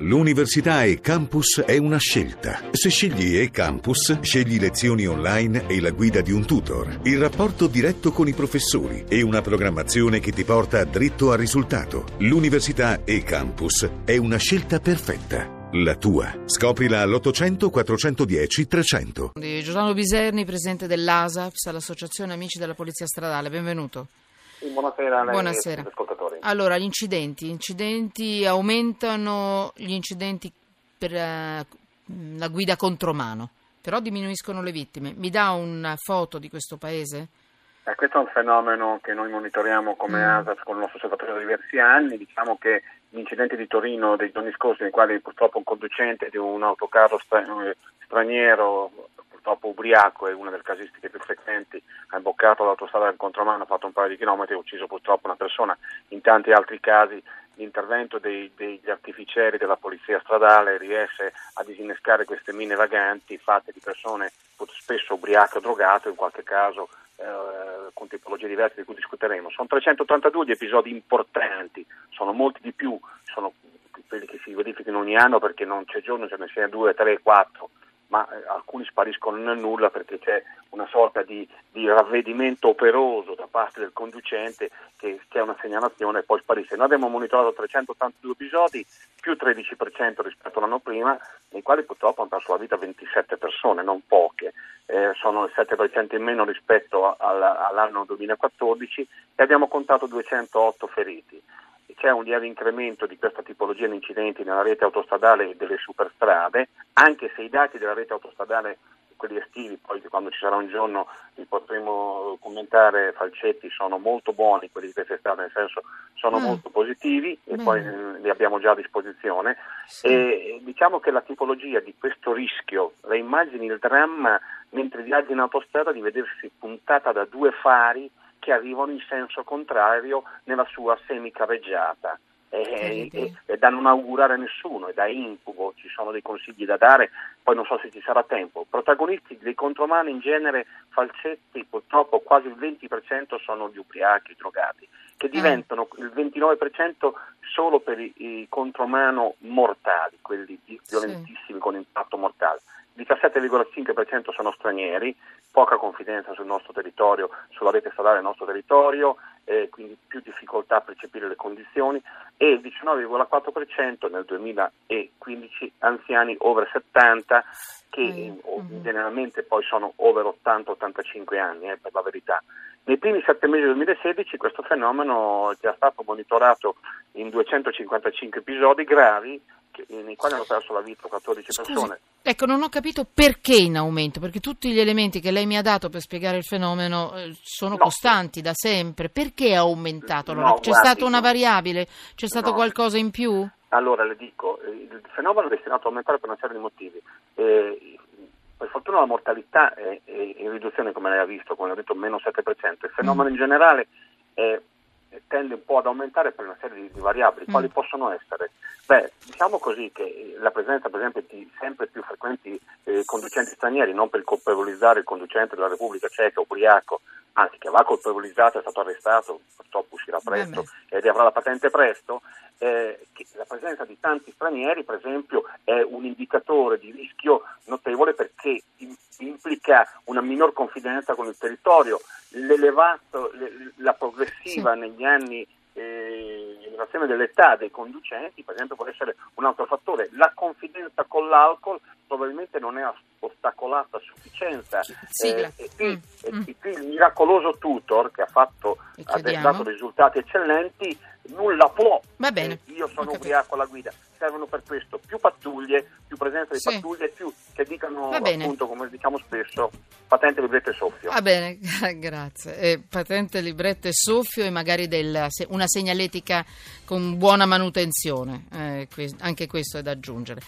L'università e campus è una scelta. Se scegli e campus, scegli lezioni online e la guida di un tutor, il rapporto diretto con i professori e una programmazione che ti porta dritto al risultato. L'università e campus è una scelta perfetta. La tua. Scoprila all'800 410 300. Di Giuliano Biserni, presidente dell'ASAPS, l'Associazione Amici della Polizia Stradale. Benvenuto. Buonasera Buonasera. Allora, gli incidenti. Gli incidenti aumentano gli incidenti per eh, la guida contromano, però diminuiscono le vittime. Mi dà una foto di questo paese? Eh, questo è un fenomeno che noi monitoriamo come Mm. ASAS con il nostro osservatorio da diversi anni. Diciamo che gli incidenti di Torino dei giorni scorsi, nei quali purtroppo un conducente di un autocarro eh, straniero, purtroppo ubriaco, è una delle casistiche più frequenti, ha imboccato l'autostrada del contromano, ha fatto un paio di chilometri e ha ucciso purtroppo una persona. In tanti altri casi l'intervento dei- degli artificieri della polizia stradale riesce a disinnescare queste mine vaganti fatte di persone spesso ubriache o drogate, in qualche caso eh, con tipologie diverse di cui discuteremo. Sono 382 gli episodi importanti, sono molti di più, sono quelli che si verificano ogni anno perché non c'è giorno, ce ne sia due, tre, quattro, ma eh, alcuni spariscono nel nulla perché c'è una sorta di, di ravvedimento operoso da parte del conducente che c'è una segnalazione e poi sparisce. Noi abbiamo monitorato 382 episodi, più 13% rispetto all'anno prima, nei quali purtroppo hanno perso la vita 27 persone, non poche, eh, sono il 7% in meno rispetto all'anno 2014 e abbiamo contato 208 feriti. C'è un lieve incremento di questa tipologia di incidenti nella rete autostradale e delle superstrade, anche se i dati della rete autostradale, quelli estivi, poi quando ci sarà un giorno li potremo commentare, Falcetti, sono molto buoni, quelli di quest'estate, nel senso sono Ah. molto positivi e Bene. poi eh, li abbiamo già a disposizione. Sì. E diciamo che la tipologia di questo rischio, la immagini il dramma mentre viaggia in autostrada di vedersi puntata da due fari che arrivano in senso contrario nella sua semicarreggiata. E, Che e- e da non augurare a nessuno, è da incubo, ci sono dei consigli da dare, poi non so se ci sarà tempo. Protagonisti dei contromani in genere, falsetti, purtroppo quasi il 20% sono gli ubriachi, i drogati, che diventano il 29% solo per i, i contromano mortali, quelli di- Sì. violentissimi con impatto mortale. 17,5% sono stranieri, poca confidenza sul nostro territorio, sulla rete stradale del nostro territorio, eh, quindi più difficoltà a percepire le condizioni e il 19,4% nel 2015 anziani over 70 che Mm, eh, mhm. generalmente poi sono over 80-85 anni eh, per la verità. Nei primi sette mesi del 2016 questo fenomeno è già stato monitorato in 255 episodi gravi nei quali hanno perso la vita 14 Scusi, persone. ecco, non ho capito perché in aumento, perché tutti gli elementi che lei mi ha dato per spiegare il fenomeno eh, sono No. costanti da sempre. Perché è aumentato? Allora, No, c'è guardi, stata una variabile? C'è stato No. qualcosa in più? Allora le dico, eh, il fenomeno è destinato a aumentare per una serie di motivi. Eh, per fortuna la mortalità è, è in riduzione, come lei ha visto, come ho detto, meno 7%. Il fenomeno in generale è- tende un po' ad aumentare per una serie di, di variabili. Mm. Quali possono essere? Beh, diciamo così che la presenza, per esempio, di sempre più frequenti eh, conducenti stranieri, non per colpevolizzare il conducente della Repubblica Ceca, ubriaco, anzi che va colpevolizzato, è stato arrestato, purtroppo uscirà presto ed avrà la patente presto, eh, la presenza di tanti stranieri, per esempio, è un indicatore di rischio notevole perché im- implica una minor confidenza con il territorio, l'elevato, le- la progressiva negli anni eh, l'elevazione dell'età dei conducenti, per esempio, può essere un altro fattore. La confidenza con l'alcol probabilmente non è ostacolata a sufficienza. Eh, e qui, Mm, e mm. qui il miracoloso tutor che ha fatto E ha dato risultati eccellenti, nulla può. Va bene. Eh, io sono ubriaco alla guida. Servono per questo più pattuglie, più presenza di Sì. pattuglie, più che dicano appunto, come diciamo spesso, patente, libretto e soffio. Va bene, grazie. Eh, patente, libretto e soffio e magari del- se- una segnaletica con buona manutenzione, Eh, anche questo è da aggiungere.